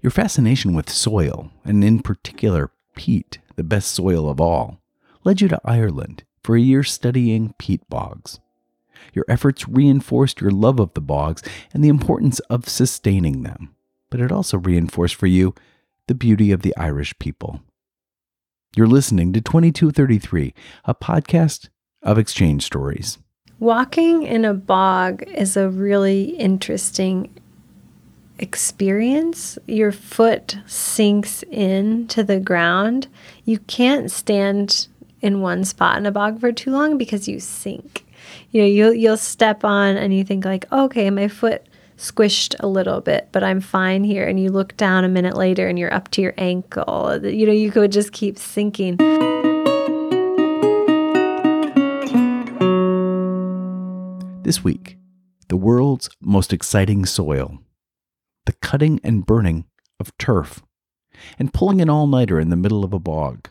Your fascination with soil, and in particular peat, the best soil of all, led you to Ireland for a year studying peat bogs. Your efforts reinforced your love of the bogs and the importance of sustaining them, but it also reinforced for you the beauty of the Irish people. You're listening to 2233, a podcast of exchange stories. Walking in a bog is a really interesting experience. Your foot sinks into the ground. You can't stand in one spot in a bog for too long because you sink. You know, you'll you'll step on and you think like, okay, my foot squished a little bit, but I'm fine here. And you look down a minute later and you're up to your ankle. You know, you could just keep sinking. This week, the world's most exciting soil, the cutting and burning of turf, and pulling an all nighter in the middle of a bog.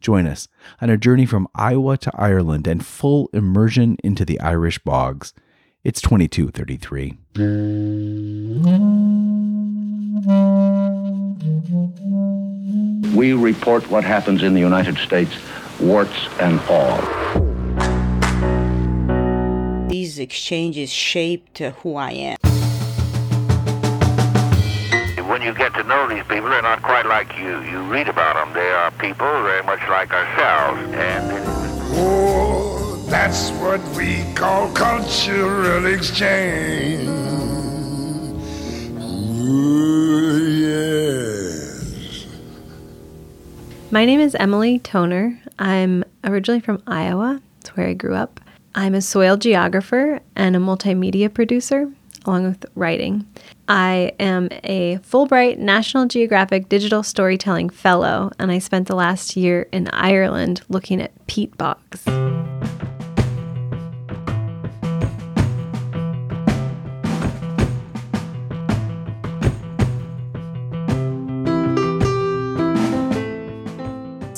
Join us on a journey from Iowa to Ireland and full immersion into the Irish bogs. It's 2233. We report what happens in the United States, warts and all. These exchanges shaped who I am. When you get to know these people, they're not quite like you. You read about them. They are people very much like ourselves. And Oh, that's what we call cultural exchange. Ooh, yes. My name is Emily Toner. I'm originally from Iowa. It's where I grew up. I'm a soil geographer and a multimedia producer, along with writing. I am a Fulbright National Geographic Digital Storytelling Fellow, and I spent the last year in Ireland looking at peat bogs.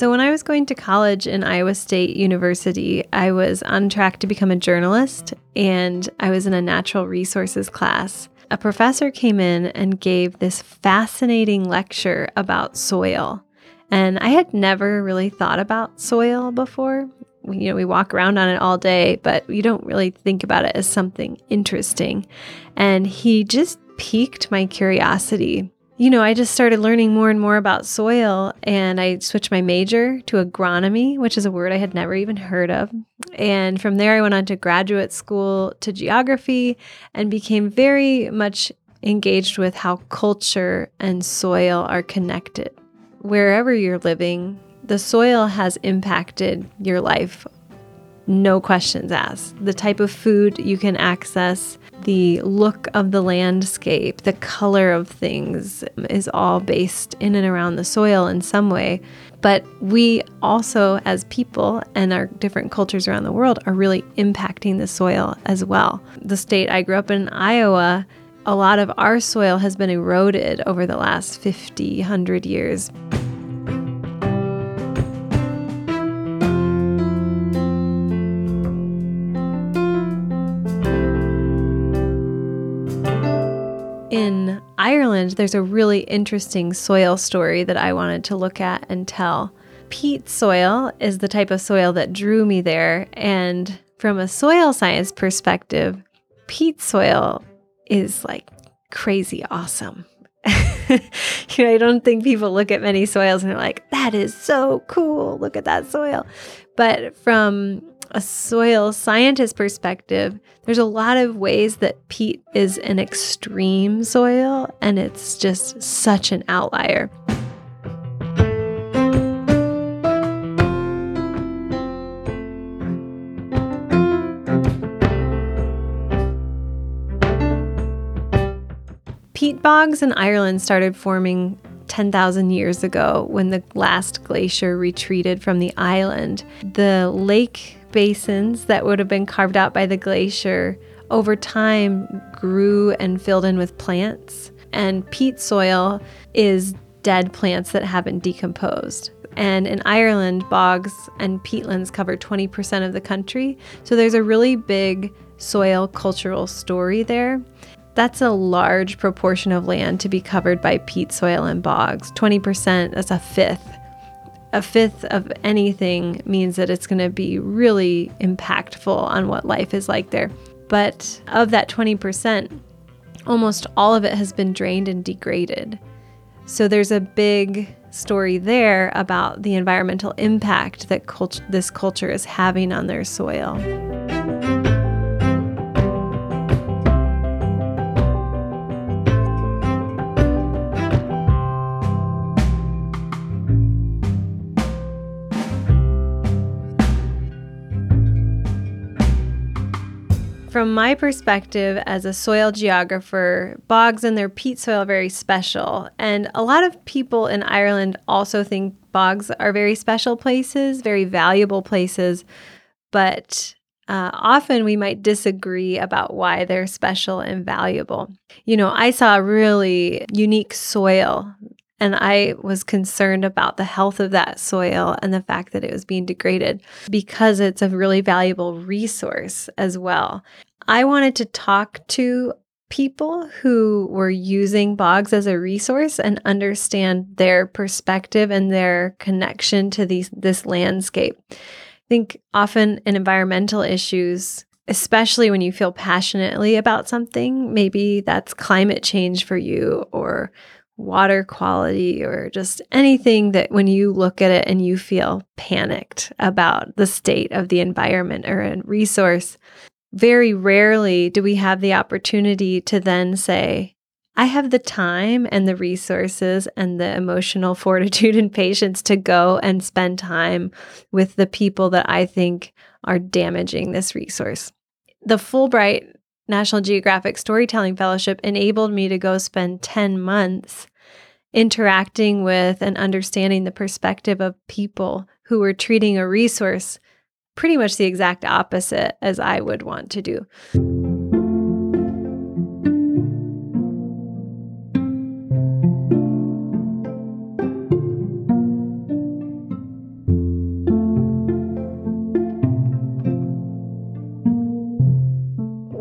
So, when I was going to college in Iowa State University, I was on track to become a journalist and I was in a natural resources class. A professor came in and gave this fascinating lecture about soil. And I had never really thought about soil before. You know, we walk around on it all day, but we don't really think about it as something interesting. And he just piqued my curiosity you know, I just started learning more and more about soil and I switched my major to agronomy, which is a word I had never even heard of. And from there, I went on to graduate school to geography and became very much engaged with how culture and soil are connected. Wherever you're living, the soil has impacted your life no questions asked. The type of food you can access, the look of the landscape, the color of things is all based in and around the soil in some way. But we also, as people and our different cultures around the world, are really impacting the soil as well. The state I grew up in, Iowa, a lot of our soil has been eroded over the last 50, 100 years. Ireland, there's a really interesting soil story that I wanted to look at and tell. Peat soil is the type of soil that drew me there. And from a soil science perspective, peat soil is like crazy awesome. you know, I don't think people look at many soils and they're like, that is so cool. Look at that soil. But from a soil scientist perspective, there's a lot of ways that peat is an extreme soil and it's just such an outlier. Peat bogs in Ireland started forming 10,000 years ago when the last glacier retreated from the island. The lake basins that would have been carved out by the glacier over time grew and filled in with plants. And peat soil is dead plants that haven't decomposed. And in Ireland, bogs and peatlands cover 20% of the country. So there's a really big soil cultural story there. That's a large proportion of land to be covered by peat soil and bogs. 20%, that's a fifth. A fifth of anything means that it's going to be really impactful on what life is like there. But of that 20%, almost all of it has been drained and degraded. So there's a big story there about the environmental impact that cult- this culture is having on their soil. From my perspective as a soil geographer, bogs and their peat soil are very special. And a lot of people in Ireland also think bogs are very special places, very valuable places. But uh, often we might disagree about why they're special and valuable. You know, I saw really unique soil and I was concerned about the health of that soil and the fact that it was being degraded because it's a really valuable resource as well. I wanted to talk to people who were using bogs as a resource and understand their perspective and their connection to these this landscape. I think often in environmental issues, especially when you feel passionately about something, maybe that's climate change for you or water quality or just anything that when you look at it and you feel panicked about the state of the environment or a resource, very rarely do we have the opportunity to then say, I have the time and the resources and the emotional fortitude and patience to go and spend time with the people that I think are damaging this resource. The Fulbright National Geographic Storytelling Fellowship enabled me to go spend 10 months interacting with and understanding the perspective of people who were treating a resource pretty much the exact opposite as I would want to do.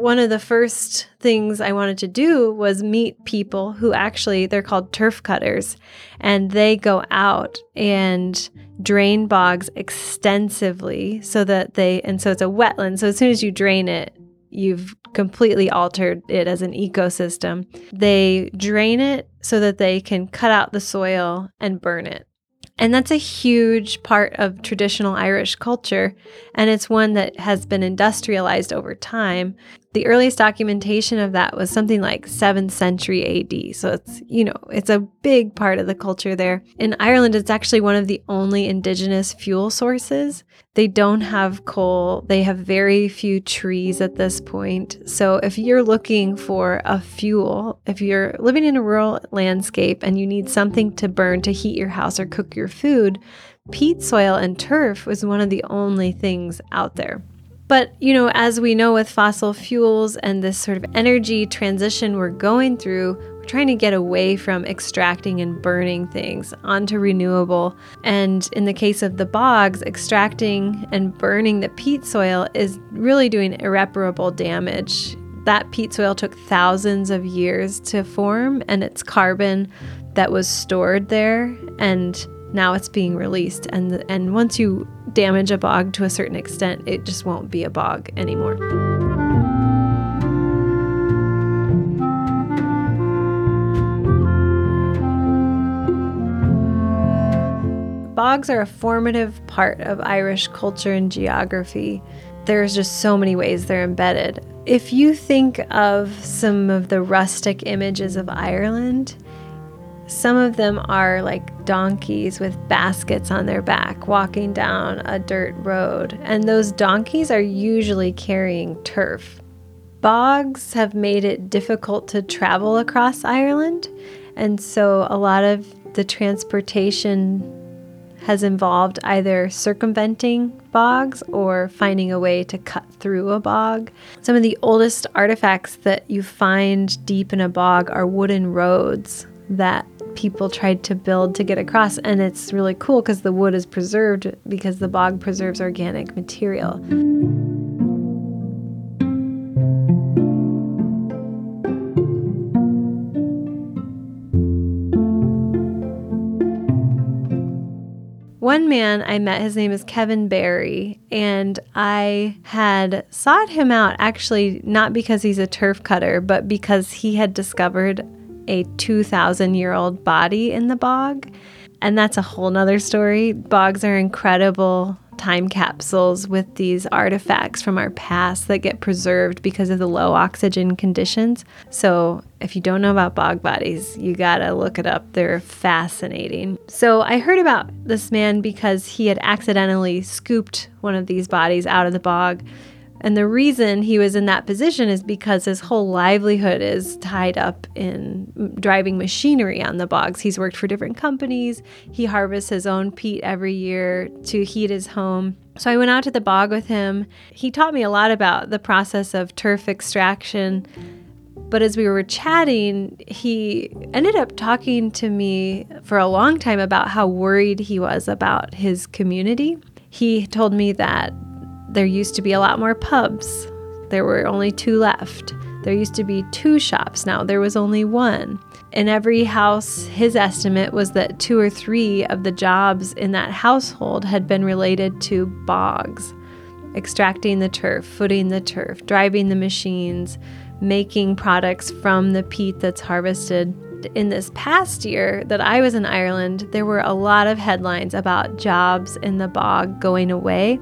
One of the first things I wanted to do was meet people who actually they're called turf cutters and they go out and drain bogs extensively so that they and so it's a wetland. So as soon as you drain it you've completely altered it as an ecosystem. They drain it so that they can cut out the soil and burn it. And that's a huge part of traditional Irish culture, and it's one that has been industrialized over time. The earliest documentation of that was something like 7th century AD. So it's, you know, it's a big part of the culture there. In Ireland, it's actually one of the only indigenous fuel sources. They don't have coal, they have very few trees at this point. So if you're looking for a fuel, if you're living in a rural landscape and you need something to burn to heat your house or cook your food, peat soil and turf was one of the only things out there. But, you know, as we know with fossil fuels and this sort of energy transition we're going through, we're trying to get away from extracting and burning things onto renewable. And in the case of the bogs, extracting and burning the peat soil is really doing irreparable damage. That peat soil took thousands of years to form, and it's carbon that was stored there. And now it's being released and and once you damage a bog to a certain extent it just won't be a bog anymore. Bogs are a formative part of irish culture and geography. There's just so many ways they're embedded. If you think of some of the rustic images of ireland some of them are like donkeys with baskets on their back walking down a dirt road, and those donkeys are usually carrying turf. Bogs have made it difficult to travel across Ireland, and so a lot of the transportation has involved either circumventing bogs or finding a way to cut through a bog. Some of the oldest artifacts that you find deep in a bog are wooden roads that people tried to build to get across. And it's really cool because the wood is preserved because the bog preserves organic material. one man I met, his name is Kevin Barry, and I had sought him out actually not because he's a turf cutter, but because he had discovered a 2,000 year old body in the bog. And that's a whole nother story. Bogs are incredible time capsules with these artifacts from our past that get preserved because of the low oxygen conditions. So, if you don't know about bog bodies, you gotta look it up. They're fascinating. So, I heard about this man because he had accidentally scooped one of these bodies out of the bog and the reason he was in that position is because his whole livelihood is tied up in driving machinery on the bogs. He's worked for different companies. He harvests his own peat every year to heat his home. So I went out to the bog with him. He taught me a lot about the process of turf extraction. But as we were chatting, he ended up talking to me for a long time about how worried he was about his community. He told me that there used to be a lot more pubs. There were only two left. There used to be two shops. Now there was only one. In every house, his estimate was that two or three of the jobs in that household had been related to bogs extracting the turf, footing the turf, driving the machines, making products from the peat that's harvested. In this past year that I was in Ireland, there were a lot of headlines about jobs in the bog going away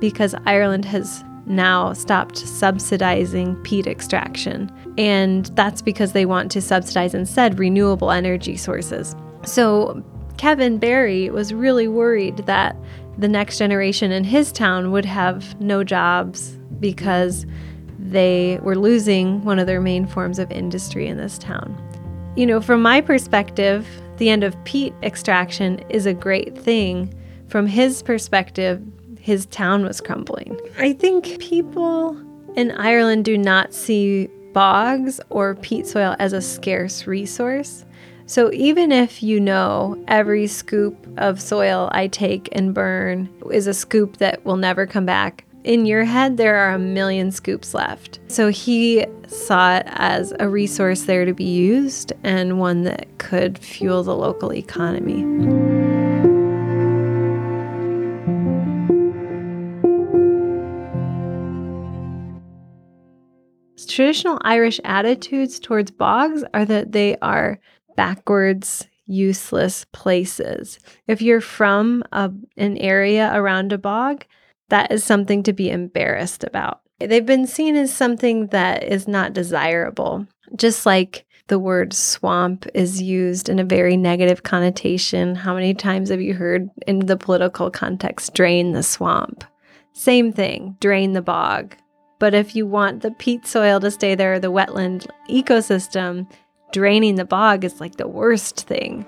because Ireland has now stopped subsidizing peat extraction. And that's because they want to subsidize instead renewable energy sources. So Kevin Barry was really worried that the next generation in his town would have no jobs because they were losing one of their main forms of industry in this town. You know, from my perspective, the end of peat extraction is a great thing. From his perspective, his town was crumbling. I think people in Ireland do not see bogs or peat soil as a scarce resource. So even if you know every scoop of soil I take and burn is a scoop that will never come back, in your head there are a million scoops left. So he saw it as a resource there to be used and one that could fuel the local economy. Traditional Irish attitudes towards bogs are that they are backwards, useless places. If you're from a, an area around a bog, that is something to be embarrassed about. They've been seen as something that is not desirable, just like the word swamp is used in a very negative connotation. How many times have you heard in the political context, drain the swamp? Same thing, drain the bog. But if you want the peat soil to stay there, the wetland ecosystem, draining the bog is like the worst thing.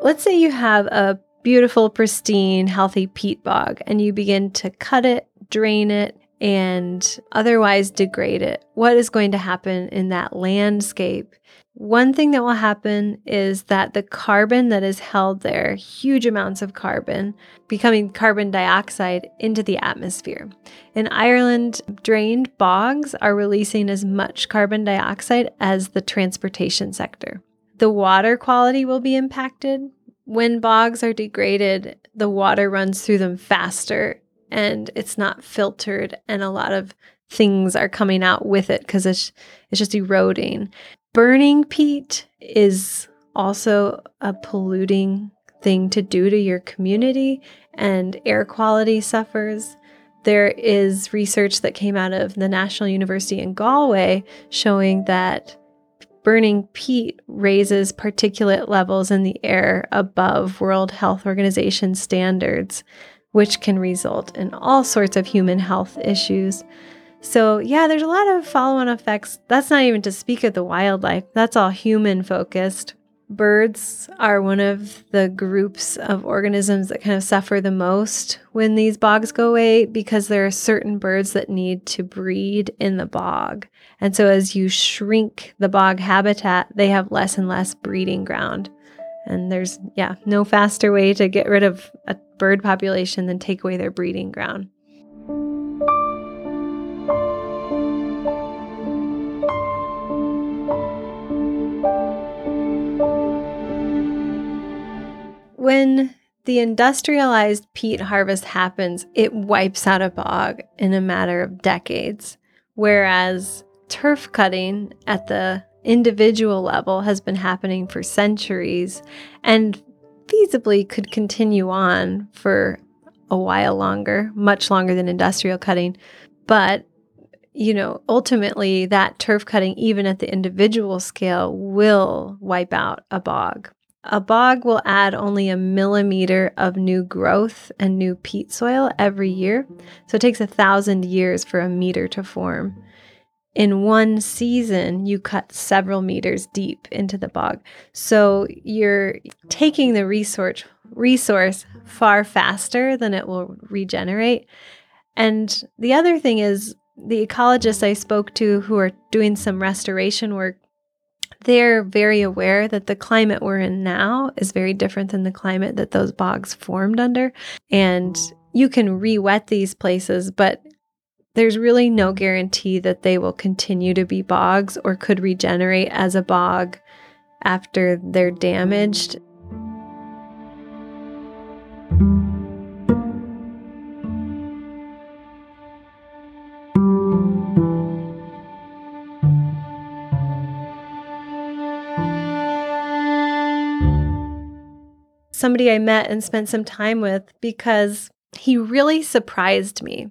Let's say you have a beautiful, pristine, healthy peat bog and you begin to cut it, drain it, and otherwise degrade it. What is going to happen in that landscape one thing that will happen is that the carbon that is held there, huge amounts of carbon, becoming carbon dioxide into the atmosphere. In Ireland, drained bogs are releasing as much carbon dioxide as the transportation sector. The water quality will be impacted. When bogs are degraded, the water runs through them faster and it's not filtered, and a lot of things are coming out with it because it's, it's just eroding. Burning peat is also a polluting thing to do to your community, and air quality suffers. There is research that came out of the National University in Galway showing that burning peat raises particulate levels in the air above World Health Organization standards, which can result in all sorts of human health issues. So, yeah, there's a lot of follow on effects. That's not even to speak of the wildlife, that's all human focused. Birds are one of the groups of organisms that kind of suffer the most when these bogs go away because there are certain birds that need to breed in the bog. And so, as you shrink the bog habitat, they have less and less breeding ground. And there's, yeah, no faster way to get rid of a bird population than take away their breeding ground. When the industrialized peat harvest happens, it wipes out a bog in a matter of decades. Whereas turf cutting at the individual level has been happening for centuries and feasibly could continue on for a while longer, much longer than industrial cutting. But, you know, ultimately, that turf cutting, even at the individual scale, will wipe out a bog. A bog will add only a millimeter of new growth and new peat soil every year. So it takes a thousand years for a meter to form in one season, you cut several meters deep into the bog. So you're taking the resource resource far faster than it will regenerate. And the other thing is the ecologists I spoke to who are doing some restoration work, they're very aware that the climate we're in now is very different than the climate that those bogs formed under. And you can re-wet these places, but there's really no guarantee that they will continue to be bogs or could regenerate as a bog after they're damaged. Somebody I met and spent some time with because he really surprised me.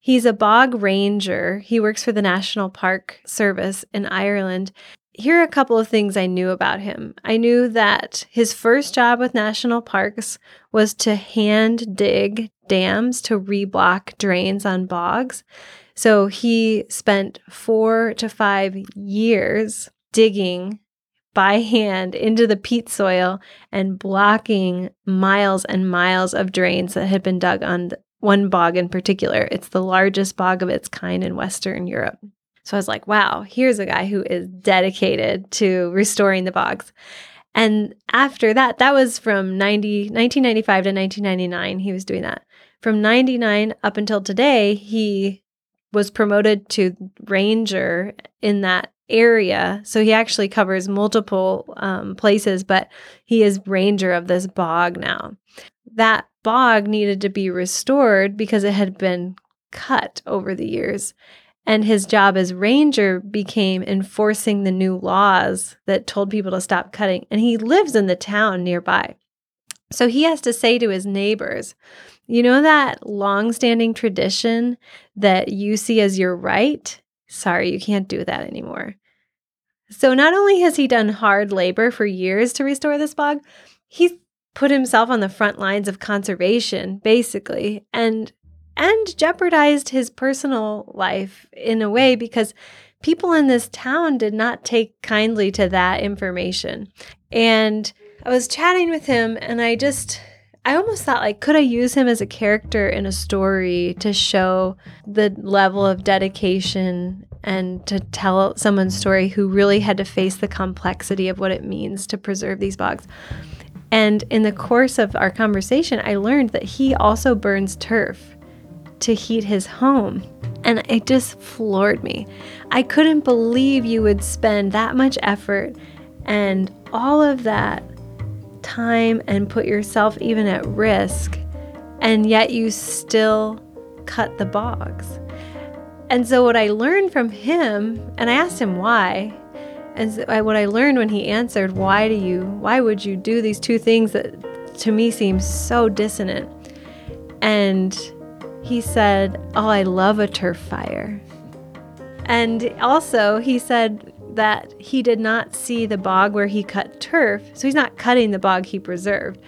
He's a bog ranger. He works for the National Park Service in Ireland. Here are a couple of things I knew about him. I knew that his first job with national parks was to hand dig dams to reblock drains on bogs. So he spent four to five years digging by hand into the peat soil and blocking miles and miles of drains that had been dug on one bog in particular. It's the largest bog of its kind in Western Europe. So I was like, wow, here's a guy who is dedicated to restoring the bogs. And after that, that was from 90, 1995 to 1999, he was doing that. From 99 up until today, he was promoted to ranger in that area. So he actually covers multiple um, places, but he is ranger of this bog now. That bog needed to be restored because it had been cut over the years. And his job as ranger became enforcing the new laws that told people to stop cutting. And he lives in the town nearby. So he has to say to his neighbors, you know that long-standing tradition that you see as your right? Sorry, you can't do that anymore. So not only has he done hard labor for years to restore this bog, he's put himself on the front lines of conservation basically and and jeopardized his personal life in a way because people in this town did not take kindly to that information and i was chatting with him and i just i almost thought like could i use him as a character in a story to show the level of dedication and to tell someone's story who really had to face the complexity of what it means to preserve these bogs and in the course of our conversation, I learned that he also burns turf to heat his home. And it just floored me. I couldn't believe you would spend that much effort and all of that time and put yourself even at risk, and yet you still cut the bogs. And so, what I learned from him, and I asked him why, and what I learned when he answered, "Why do you? Why would you do these two things that to me seem so dissonant?" And he said, "Oh, I love a turf fire." And also, he said that he did not see the bog where he cut turf, so he's not cutting the bog he preserved.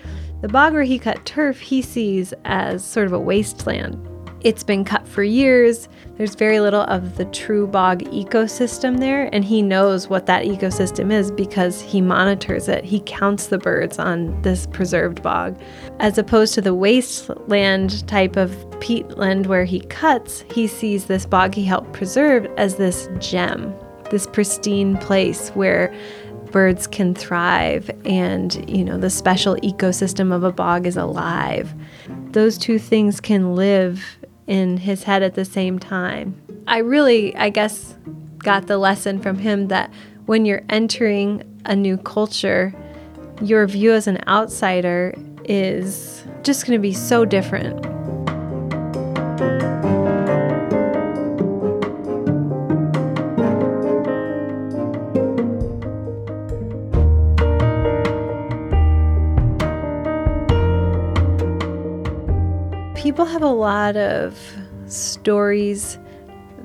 The bog where he cut turf, he sees as sort of a wasteland. It's been cut for years. There's very little of the true bog ecosystem there, and he knows what that ecosystem is because he monitors it. He counts the birds on this preserved bog. As opposed to the wasteland type of peatland where he cuts, he sees this bog he helped preserve as this gem, this pristine place where birds can thrive and you know the special ecosystem of a bog is alive those two things can live in his head at the same time. I really, I guess, got the lesson from him that when you're entering a new culture, your view as an outsider is just going to be so different. Have a lot of stories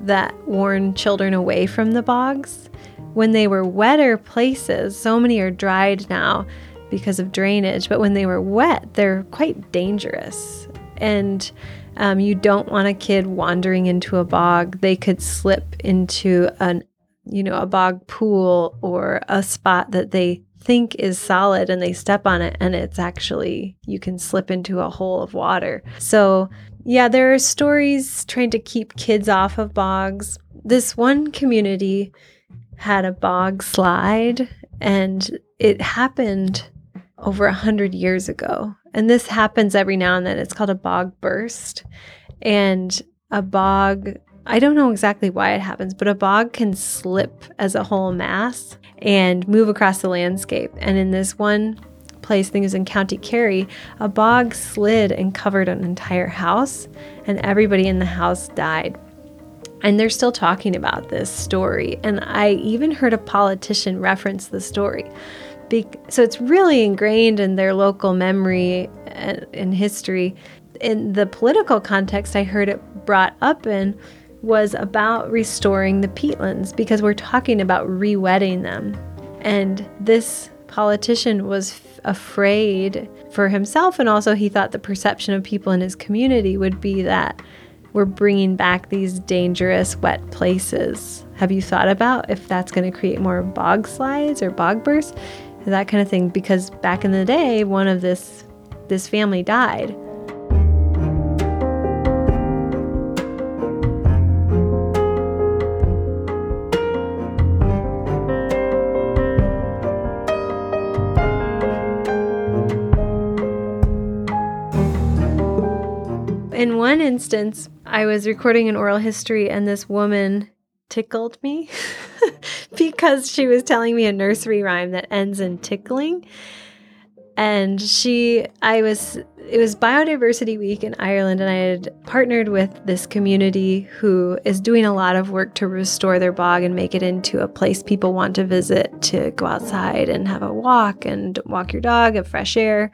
that warn children away from the bogs. When they were wetter places, so many are dried now because of drainage, but when they were wet, they're quite dangerous. And um, you don't want a kid wandering into a bog. They could slip into an, you know, a bog pool or a spot that they think is solid and they step on it and it's actually you can slip into a hole of water. So, yeah, there are stories trying to keep kids off of bogs. This one community had a bog slide and it happened over a hundred years ago. And this happens every now and then. It's called a bog burst. And a bog, I don't know exactly why it happens, but a bog can slip as a whole mass and move across the landscape. And in this one place, I think it was in County Kerry, a bog slid and covered an entire house, and everybody in the house died. And they're still talking about this story. And I even heard a politician reference the story. So it's really ingrained in their local memory and, and history. In the political context, I heard it brought up in was about restoring the peatlands because we're talking about re-wetting them. And this politician was f- afraid for himself, and also he thought the perception of people in his community would be that we're bringing back these dangerous wet places. Have you thought about if that's going to create more bog slides or bog bursts, that kind of thing? Because back in the day, one of this this family died. One instance, I was recording an oral history and this woman tickled me because she was telling me a nursery rhyme that ends in tickling. And she, I was, it was Biodiversity Week in Ireland, and I had partnered with this community who is doing a lot of work to restore their bog and make it into a place people want to visit to go outside and have a walk and walk your dog, have fresh air.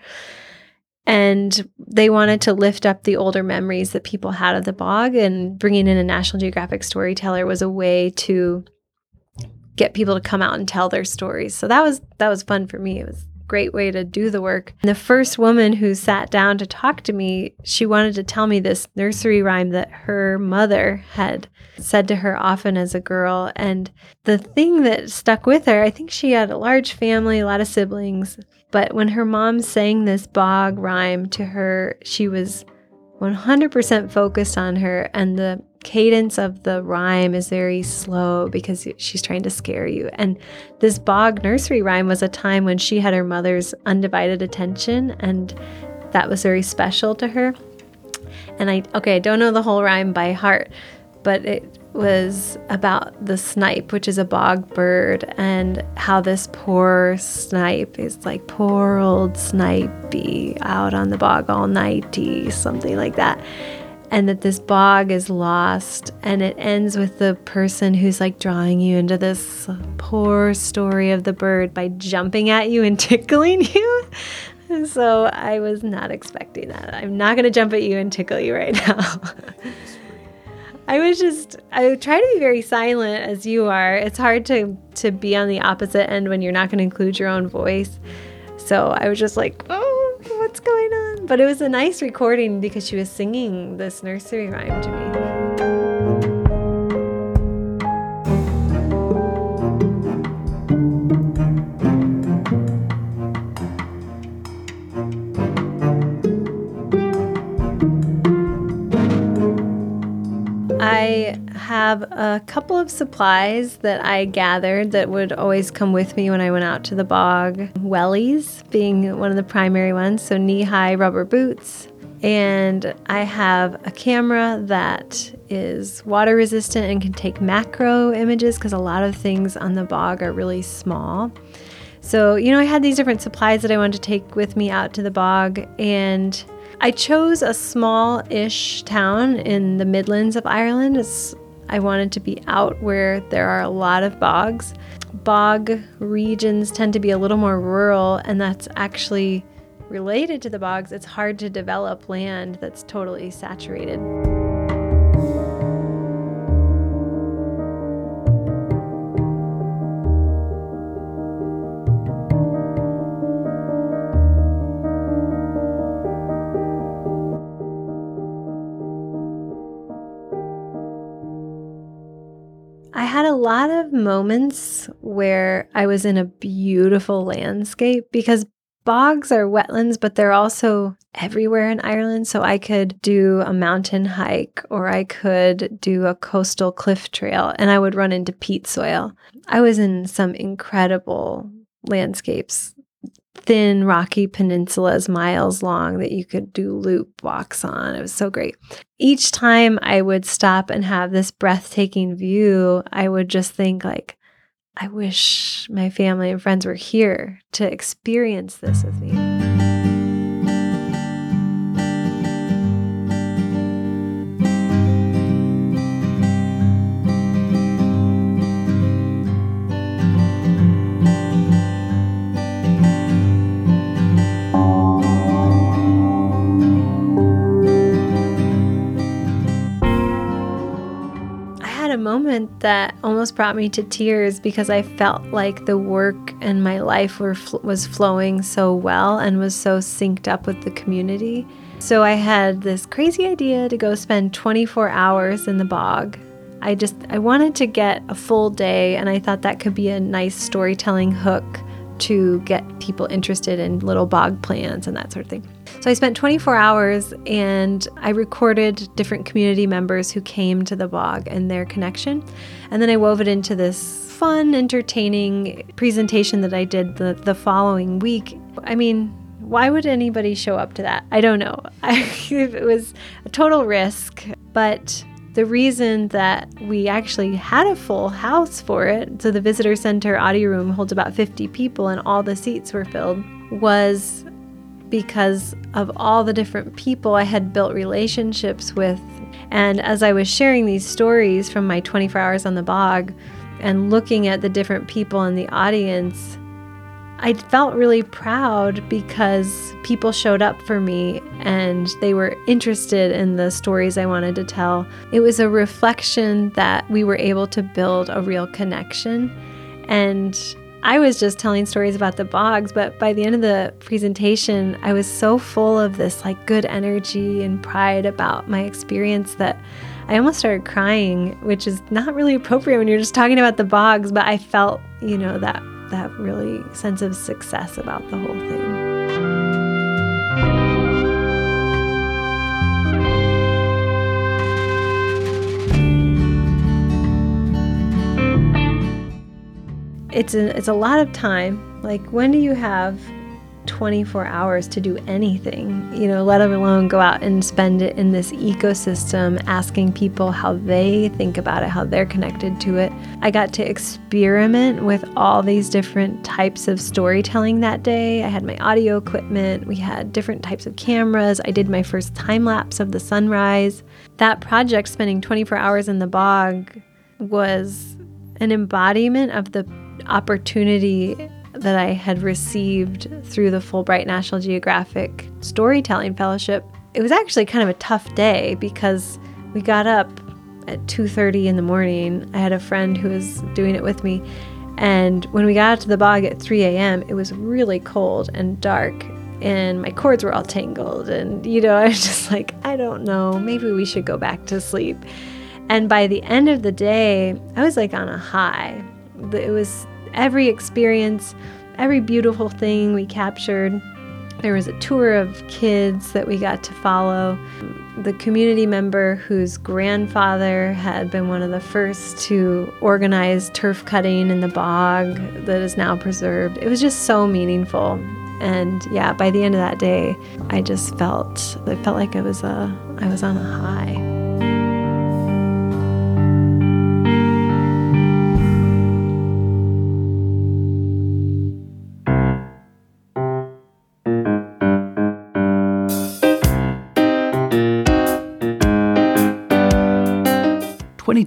And they wanted to lift up the older memories that people had of the bog, and bringing in a National Geographic storyteller was a way to get people to come out and tell their stories. So that was that was fun for me. It was great way to do the work. And the first woman who sat down to talk to me, she wanted to tell me this nursery rhyme that her mother had said to her often as a girl. And the thing that stuck with her, I think she had a large family, a lot of siblings, but when her mom sang this bog rhyme to her, she was 100% focused on her, and the cadence of the rhyme is very slow because she's trying to scare you. And this bog nursery rhyme was a time when she had her mother's undivided attention, and that was very special to her. And I, okay, I don't know the whole rhyme by heart, but it was about the snipe, which is a bog bird, and how this poor snipe is like poor old snipey out on the bog all nighty, something like that. And that this bog is lost, and it ends with the person who's like drawing you into this poor story of the bird by jumping at you and tickling you. So I was not expecting that. I'm not going to jump at you and tickle you right now. I was just I try to be very silent as you are. It's hard to to be on the opposite end when you're not going to include your own voice. So I was just like, "Oh, what's going on?" But it was a nice recording because she was singing this nursery rhyme to me. Have a couple of supplies that I gathered that would always come with me when I went out to the bog. Wellies being one of the primary ones, so knee high rubber boots. And I have a camera that is water resistant and can take macro images because a lot of things on the bog are really small. So, you know, I had these different supplies that I wanted to take with me out to the bog, and I chose a small ish town in the Midlands of Ireland. It's, I wanted to be out where there are a lot of bogs. Bog regions tend to be a little more rural, and that's actually related to the bogs. It's hard to develop land that's totally saturated. Had a lot of moments where I was in a beautiful landscape because bogs are wetlands, but they're also everywhere in Ireland. So I could do a mountain hike or I could do a coastal cliff trail and I would run into peat soil. I was in some incredible landscapes thin rocky peninsulas miles long that you could do loop walks on. It was so great. Each time I would stop and have this breathtaking view, I would just think like I wish my family and friends were here to experience this with me. Moment that almost brought me to tears because I felt like the work and my life were was flowing so well and was so synced up with the community. So I had this crazy idea to go spend 24 hours in the bog. I just I wanted to get a full day and I thought that could be a nice storytelling hook to get people interested in little bog plants and that sort of thing. So I spent 24 hours and I recorded different community members who came to the bog and their connection. And then I wove it into this fun, entertaining presentation that I did the, the following week. I mean, why would anybody show up to that? I don't know. I, it was a total risk, but the reason that we actually had a full house for it, so the visitor center audio room holds about 50 people and all the seats were filled, was because of all the different people I had built relationships with. And as I was sharing these stories from my 24 hours on the bog and looking at the different people in the audience, I felt really proud because people showed up for me and they were interested in the stories I wanted to tell. It was a reflection that we were able to build a real connection. And I was just telling stories about the bogs, but by the end of the presentation, I was so full of this like good energy and pride about my experience that I almost started crying, which is not really appropriate when you're just talking about the bogs, but I felt, you know, that that really sense of success about the whole thing. It's a, it's a lot of time. Like, when do you have 24 hours to do anything, you know, let alone go out and spend it in this ecosystem, asking people how they think about it, how they're connected to it. I got to experiment with all these different types of storytelling that day. I had my audio equipment, we had different types of cameras. I did my first time lapse of the sunrise. That project, spending 24 hours in the bog, was an embodiment of the opportunity that I had received through the Fulbright National Geographic Storytelling Fellowship. It was actually kind of a tough day because we got up at 2:30 in the morning. I had a friend who was doing it with me, and when we got out to the bog at 3 a.m., it was really cold and dark, and my cords were all tangled. And you know, I was just like, I don't know, maybe we should go back to sleep. And by the end of the day, I was like on a high. It was every experience, every beautiful thing we captured. There was a tour of kids that we got to follow. The community member whose grandfather had been one of the first to organize turf cutting in the bog that is now preserved. It was just so meaningful. And yeah, by the end of that day, I just felt I felt like I was a I was on a high.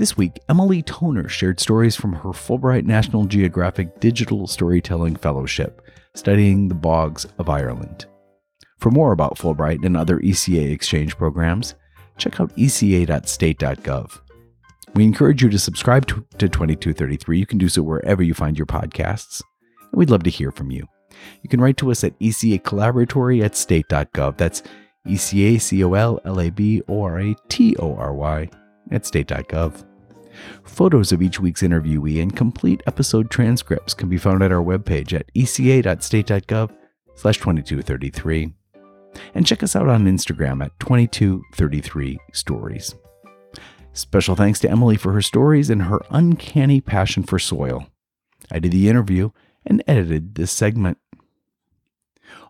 This week, Emily Toner shared stories from her Fulbright National Geographic Digital Storytelling Fellowship, studying the bogs of Ireland. For more about Fulbright and other ECA exchange programs, check out eca.state.gov. We encourage you to subscribe to, to 2233. You can do so wherever you find your podcasts. And we'd love to hear from you. You can write to us at ECA Collaboratory at state.gov. That's ECA C O L L A B O R A T O R Y at state.gov. Photos of each week's interviewee and complete episode transcripts can be found at our webpage at eca.state.gov slash 2233. And check us out on Instagram at 2233stories. Special thanks to Emily for her stories and her uncanny passion for soil. I did the interview and edited this segment.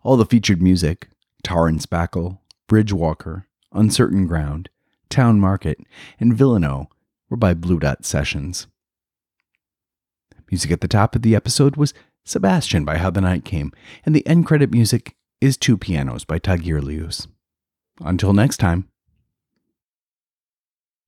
All the featured music, Tar and Spackle, Bridgewalker, Uncertain Ground, Town Market, and Villano were by Blue Dot Sessions. Music at the top of the episode was Sebastian by How the Night Came, and the end credit music is Two Pianos by Tagirijus. Until next time.